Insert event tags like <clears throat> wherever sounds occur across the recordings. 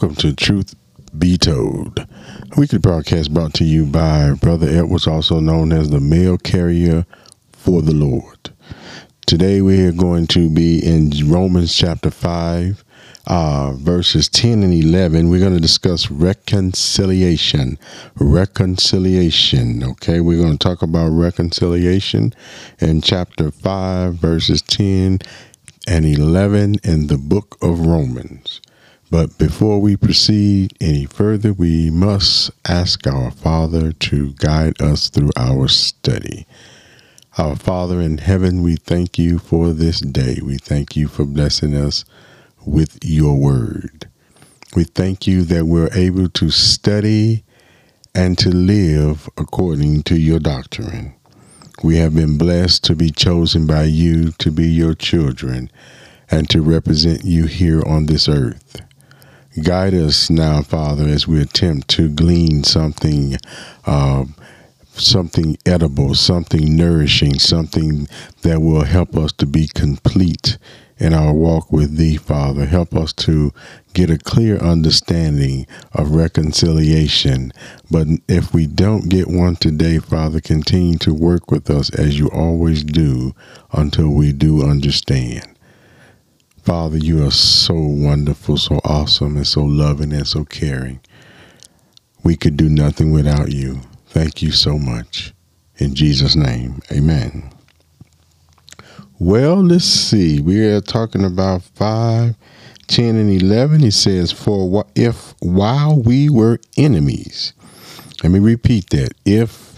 Welcome to Truth Be Told. Weekly broadcast brought to you by Brother Edwards, also known as the mail carrier for the Lord. Today we are going to be in Romans chapter 5, uh, verses 10 and 11. We're going to discuss reconciliation. Reconciliation. Okay, we're going to talk about reconciliation in chapter 5, verses 10 and 11 in the book of Romans. But before we proceed any further, we must ask our Father to guide us through our study. Our Father in heaven, we thank you for this day. We thank you for blessing us with your word. We thank you that we're able to study and to live according to your doctrine. We have been blessed to be chosen by you to be your children and to represent you here on this earth. Guide us now, Father, as we attempt to glean something, uh, something edible, something nourishing, something that will help us to be complete in our walk with Thee, Father. Help us to get a clear understanding of reconciliation. But if we don't get one today, Father, continue to work with us as you always do until we do understand. Father, you are so wonderful, so awesome, and so loving and so caring. We could do nothing without you. Thank you so much. In Jesus' name, amen. Well, let's see. We are talking about 5, 10, and 11. He says, For what if while we were enemies, let me repeat that. If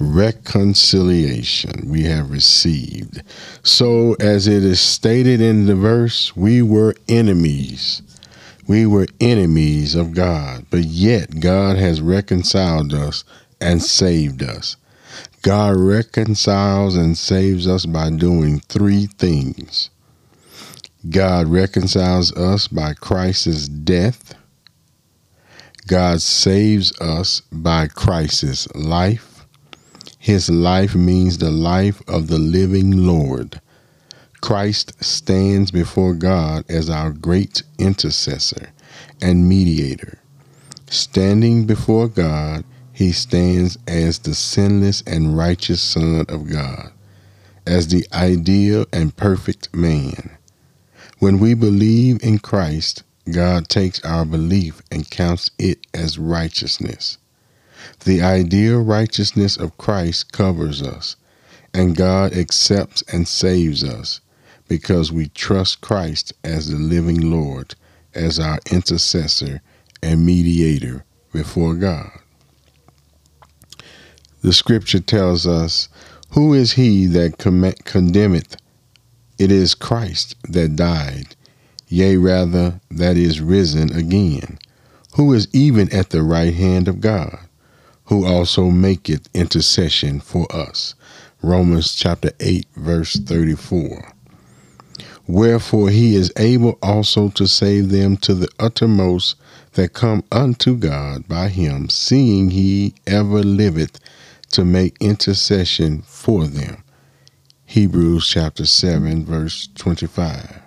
reconciliation we have received. So, as it is stated in the verse, we were enemies. We were enemies of God, but yet God has reconciled us and saved us. God reconciles and saves us by doing three things. God reconciles us by Christ's death. God saves us by Christ's life his life means the life of the living Lord. Christ stands before God as our great intercessor and mediator. Standing before God, he stands as the sinless and righteous Son of God, as the ideal and perfect man. When we believe in Christ, God takes our belief and counts it as righteousness. The ideal righteousness of Christ covers us, and God accepts and saves us because we trust Christ as the living Lord, as our intercessor and mediator before God. The scripture tells us, Who is he that condemneth? It is Christ that died, yea, rather, that is risen again, who is even at the right hand of God who also maketh intercession for us. Romans chapter 8, verse 34. Wherefore he is able also to save them to the uttermost that come unto God by him, seeing he ever liveth to make intercession for them. Hebrews chapter 7, verse 25.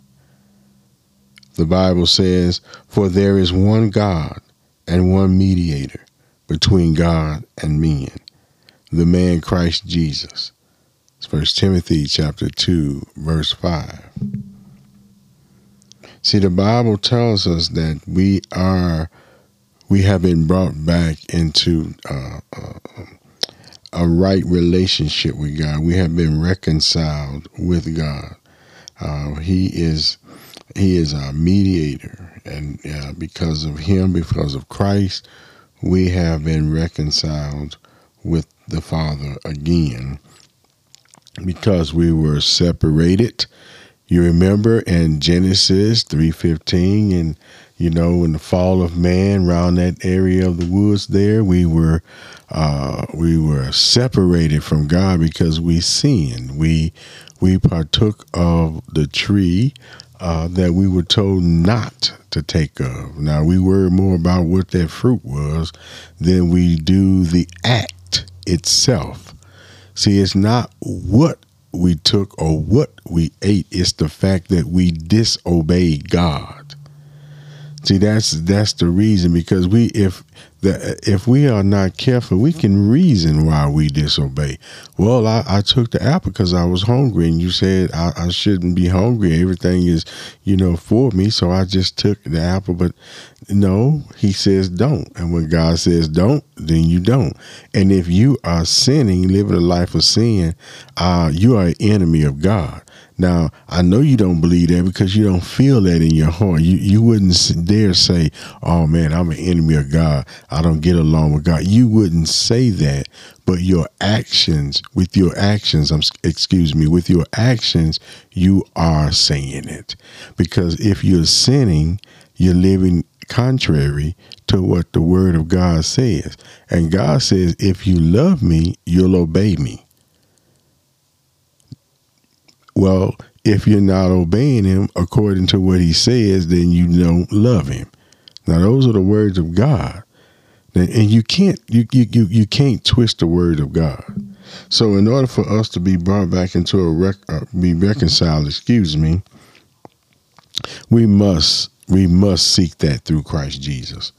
The Bible says, For there is one God and one mediator between God and men, the man Christ Jesus. It's First Timothy chapter 2, verse 5. See, the Bible tells us that we are, we have been brought back into uh, uh, a right relationship with God. We have been reconciled with God. Uh, he is, He is our mediator, and uh, because of Him, because of Christ, we have been reconciled with the Father again because we were separated. You remember in Genesis 3:15 and you know, in the fall of man, around that area of the woods there, we were uh, we were separated from God because we sinned. We we partook of the tree uh, that we were told not to take of. Now we worry more about what that fruit was than we do the act itself. See, it's not what we took or what we ate; it's the fact that we disobeyed God. See, that's that's the reason because we if the if we are not careful, we can reason why we disobey. Well, I, I took the apple because I was hungry, and you said I, I shouldn't be hungry. Everything is, you know, for me, so I just took the apple. But no, he says don't, and when God says don't, then you don't. And if you are sinning, living a life of sin, uh, you are an enemy of God. Now, I know you don't believe that because you don't feel that in your heart. You you wouldn't dare say, "Oh man, I'm an enemy of God. I don't get along with God." You wouldn't say that, but your actions, with your actions, I'm excuse me, with your actions, you are saying it. Because if you're sinning, you're living contrary to what the word of God says. And God says, "If you love me, you'll obey me." Well, if you're not obeying him according to what he says, then you don't love him. Now, those are the words of God, and you can't you you you, can't twist the word of God. So, in order for us to be brought back into a rec- uh, be reconciled, excuse me, we must we must seek that through Christ Jesus.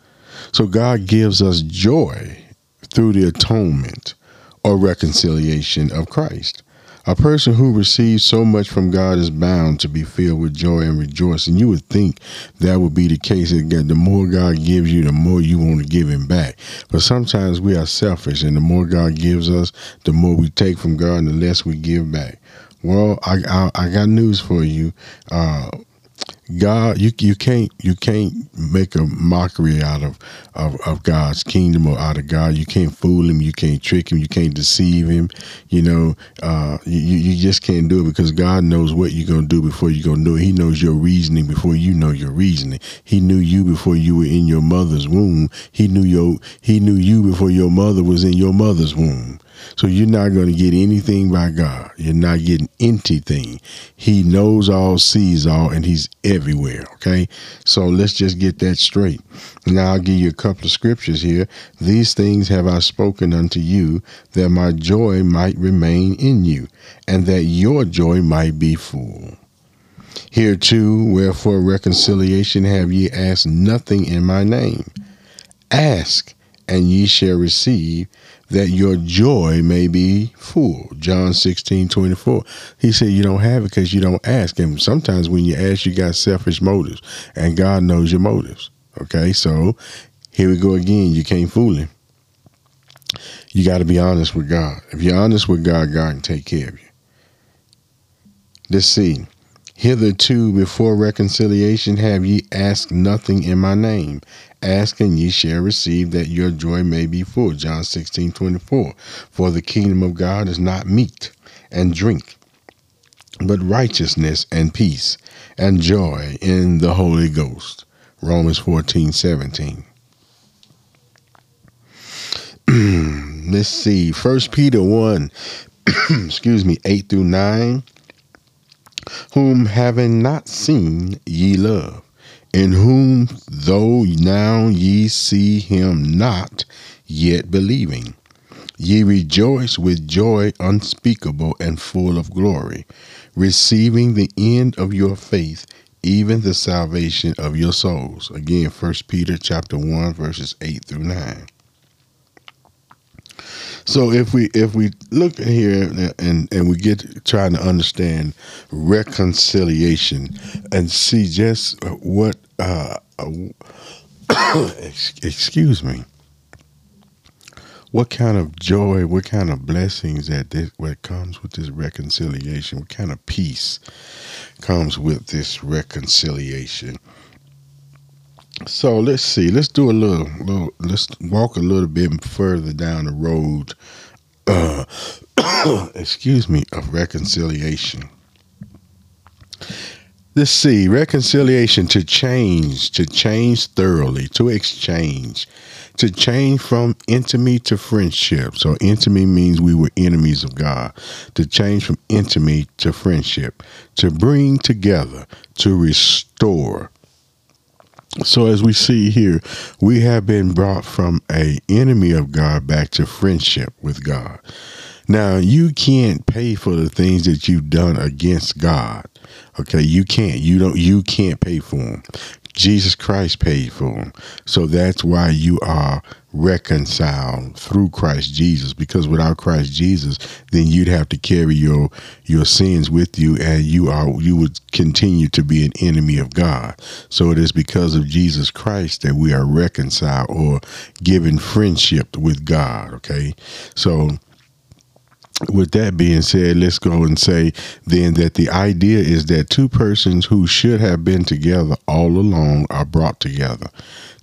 So, God gives us joy through the atonement or reconciliation of Christ. A person who receives so much from God is bound to be filled with joy and rejoicing. You would think that would be the case. Again, the more God gives you, the more you want to give Him back. But sometimes we are selfish, and the more God gives us, the more we take from God, and the less we give back. Well, I I, I got news for you. Uh, God, you you can't you can't make a mockery out of, of of God's kingdom or out of God. You can't fool him. You can't trick him. You can't deceive him. You know, uh, you you just can't do it because God knows what you're gonna do before you're gonna do it. He knows your reasoning before you know your reasoning. He knew you before you were in your mother's womb. He knew your he knew you before your mother was in your mother's womb. So you're not going to get anything by God. You're not getting anything. He knows all, sees all, and He's everywhere. Okay. So let's just get that straight. Now I'll give you a couple of scriptures here. These things have I spoken unto you, that my joy might remain in you, and that your joy might be full. Here too, wherefore reconciliation have ye asked nothing in my name. Ask, and ye shall receive that your joy may be full. John 16, 24. He said you don't have it because you don't ask. And sometimes when you ask, you got selfish motives, and God knows your motives. Okay, so here we go again. You can't fool him. You got to be honest with God. If you're honest with God, God can take care of you. Let's see. Hitherto, before reconciliation, have ye asked nothing in my name. Ask and ye shall receive that your joy may be full. John 16, 24. For the kingdom of God is not meat and drink, but righteousness and peace and joy in the Holy Ghost. Romans 14, 17. <clears throat> Let's see. First Peter 1, <clears throat> excuse me, 8 through 9. Whom having not seen ye love in whom though now ye see him not, yet believing, ye rejoice with joy unspeakable and full of glory, receiving the end of your faith, even the salvation of your souls. Again, First Peter chapter 1, verses 8 through 9. So if we if we look here and and we get trying to understand reconciliation and see just what uh, <coughs> excuse me. What kind of joy what kind of blessings that this what comes with this reconciliation what kind of peace comes with this reconciliation so let's see. Let's do a little, little let's walk a little bit further down the road. Uh, <coughs> excuse me, of reconciliation. Let's see, reconciliation to change, to change thoroughly, to exchange, to change from enemy to friendship. So, enemy means we were enemies of God. To change from enemy to friendship, to bring together, to restore. So, as we see here, we have been brought from a enemy of God back to friendship with God. Now, you can't pay for the things that you've done against God. Okay, you can't. You don't. You can't pay for them. Jesus Christ paid for them. So that's why you are reconciled through Christ Jesus. Because without Christ Jesus, then you'd have to carry your your sins with you, and you are you would continue to be an enemy of God. So it is because of Jesus Christ that we are reconciled or given friendship with God. Okay, so with that being said, let's go and say then that the idea is that two persons who should have been together all along are brought together.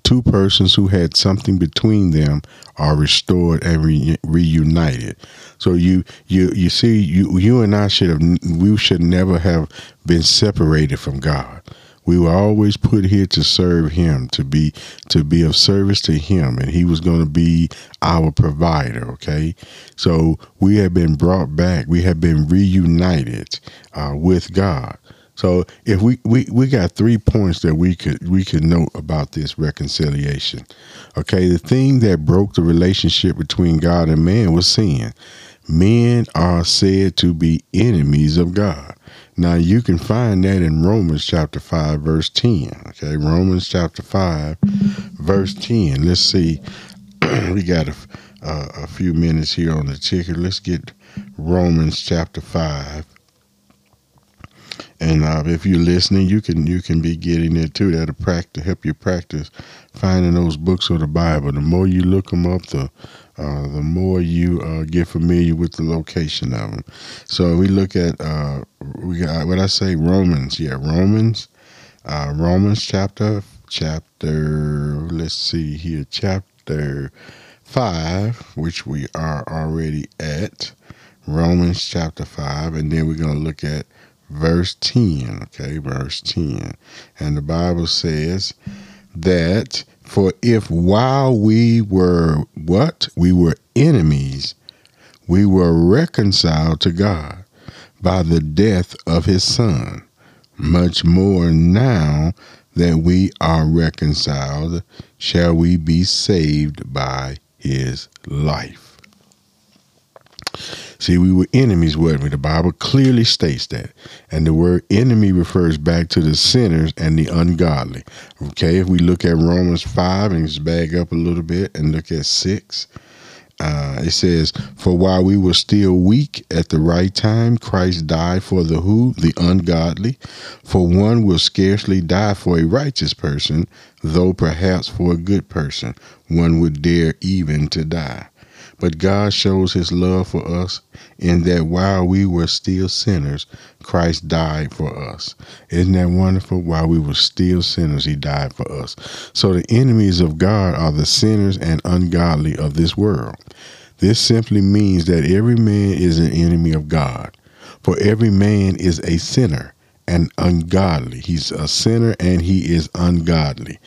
Two persons who had something between them are restored and re- reunited. So you you you see you you and I should have we should never have been separated from God. We were always put here to serve him to be to be of service to him and he was going to be our provider okay? So we have been brought back. We have been reunited uh, with god so if we, we we got three points that we could we could note about this reconciliation okay the thing that broke the relationship between god and man was sin men are said to be enemies of god now you can find that in Romans chapter 5 verse 10. Okay, Romans chapter 5 verse 10. Let's see. <clears throat> we got a, a few minutes here on the ticker. Let's get Romans chapter 5. And uh, if you're listening, you can you can be getting it too. That'll practice help you practice finding those books of the Bible. The more you look them up, the uh, the more you uh, get familiar with the location of them. So we look at uh, we got what I say Romans, yeah, Romans, uh, Romans chapter chapter. Let's see here, chapter five, which we are already at. Romans chapter five, and then we're gonna look at verse ten. Okay, verse ten, and the Bible says that for if while we were what? We were enemies, we were reconciled to God by the death of his son. Much more now that we are reconciled, shall we be saved by his life. See, we were enemies, weren't we? The Bible clearly states that. And the word enemy refers back to the sinners and the ungodly. Okay, if we look at Romans 5 and just back up a little bit and look at 6, uh, it says, For while we were still weak at the right time, Christ died for the who? The ungodly. For one will scarcely die for a righteous person, though perhaps for a good person one would dare even to die. But God shows his love for us in that while we were still sinners, Christ died for us. Isn't that wonderful? While we were still sinners, he died for us. So the enemies of God are the sinners and ungodly of this world. This simply means that every man is an enemy of God, for every man is a sinner and ungodly. He's a sinner and he is ungodly.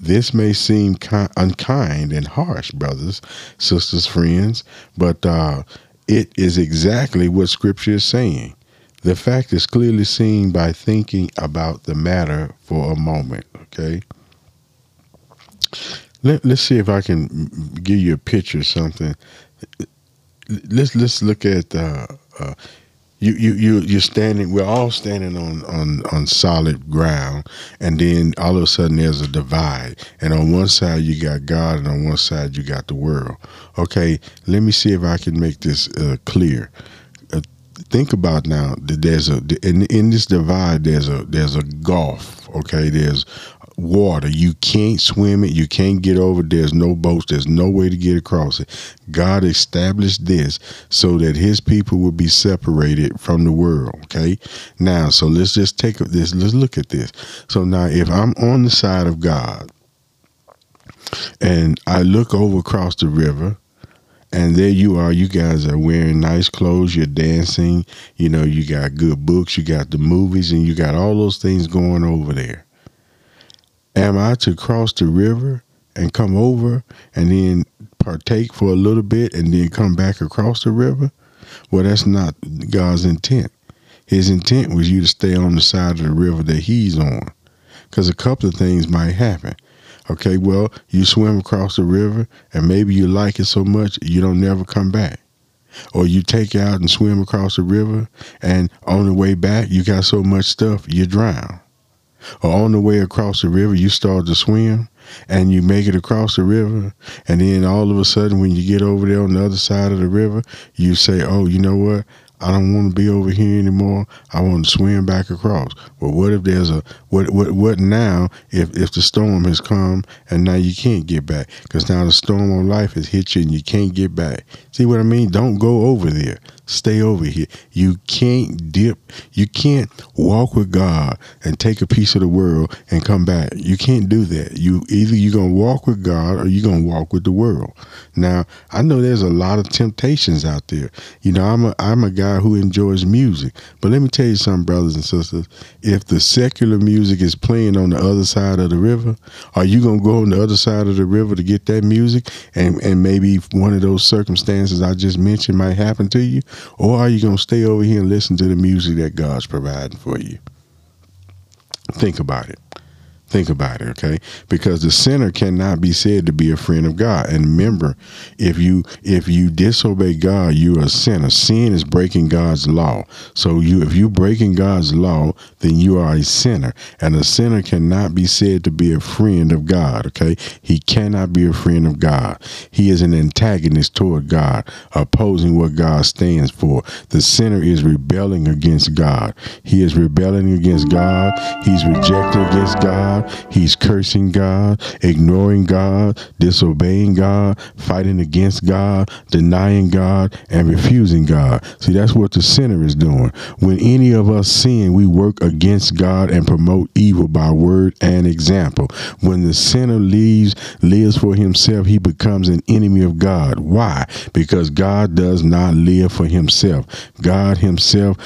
This may seem unkind and harsh, brothers, sisters, friends, but uh, it is exactly what Scripture is saying. The fact is clearly seen by thinking about the matter for a moment. Okay. Let, us see if I can give you a picture something. Let's let's look at uh, uh, you you you you're standing we're all standing on on on solid ground and then all of a sudden there's a divide. And on one side you got god and on one side you got the world. Okay let me see if i can make this uh, clear. Uh, think about now that there's a in, in this divide there's a there's a gulf okay? There's water. You can't swim it. You can't get over. There's no boats. There's no way to get across it. God established this so that his people would be separated from the world. Okay. Now, so let's just take this. Let's look at this. So now if I'm on the side of God and I look over across the river and there you are. You guys are wearing nice clothes. You're dancing. You know, you got good books. You got the movies, and you got all those things going over there. Am I to cross the river and come over and then partake for a little bit and then come back across the river? Well, that's not God's intent. His intent was you to stay on the side of the river that He's on. Because a couple of things might happen. Okay, well, you swim across the river and maybe you like it so much you don't never come back. Or you take out and swim across the river and on the way back you got so much stuff you drown. Or on the way across the river you start to swim and you make it across the river and then all of a sudden when you get over there on the other side of the river you say, "Oh, you know what? I don't want to be over here anymore. I want to swim back across. Well, what if there's a what what what now if if the storm has come and now you can't get back because now the storm of life has hit you and you can't get back. See what I mean? Don't go over there. Stay over here. You can't dip. You can't walk with God and take a piece of the world and come back. You can't do that. You either you're gonna walk with God or you're gonna walk with the world. Now I know there's a lot of temptations out there. You know I'm a I'm a guy who enjoys music, but let me tell you something, brothers and sisters. If the secular music is playing on the other side of the river, are you gonna go on the other side of the river to get that music and and maybe one of those circumstances I just mentioned might happen to you? Or are you going to stay over here and listen to the music that God's providing for you? Think about it. Think about it, okay? Because the sinner cannot be said to be a friend of God. And remember, if you if you disobey God, you're a sinner. Sin is breaking God's law. So you if you're breaking God's law, then you are a sinner. And a sinner cannot be said to be a friend of God, okay? He cannot be a friend of God. He is an antagonist toward God, opposing what God stands for. The sinner is rebelling against God. He is rebelling against God. He's rejecting against God. He's cursing God, ignoring God, disobeying God, fighting against God, denying God, and refusing God. See, that's what the sinner is doing. When any of us sin, we work against God and promote evil by word and example. When the sinner leaves, lives for himself, he becomes an enemy of God. Why? Because God does not live for himself. God himself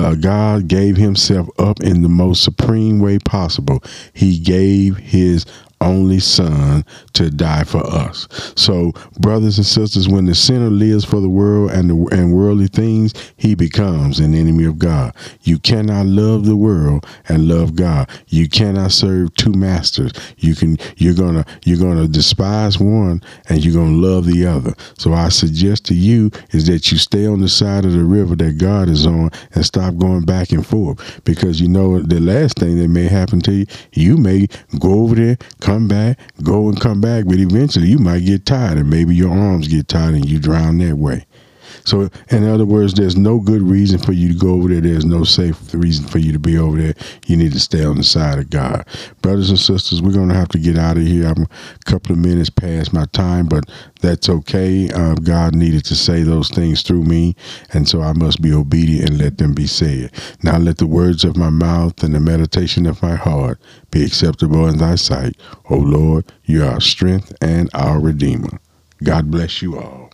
uh, God gave himself up in the most supreme way possible. He gave his only son to die for us. So, brothers and sisters, when the sinner lives for the world and the, and worldly things, he becomes an enemy of God. You cannot love the world and love God. You cannot serve two masters. You can you're gonna you're gonna despise one and you're gonna love the other. So I suggest to you is that you stay on the side of the river that God is on and stop going back and forth because you know the last thing that may happen to you, you may go over there come back, go and come back, but eventually you might get tired and maybe your arms get tired and you drown that way. So, in other words, there's no good reason for you to go over there. There's no safe reason for you to be over there. You need to stay on the side of God. Brothers and sisters, we're going to have to get out of here. I'm a couple of minutes past my time, but that's okay. Uh, God needed to say those things through me, and so I must be obedient and let them be said. Now, let the words of my mouth and the meditation of my heart be acceptable in thy sight. O Lord, you are our strength and our Redeemer. God bless you all.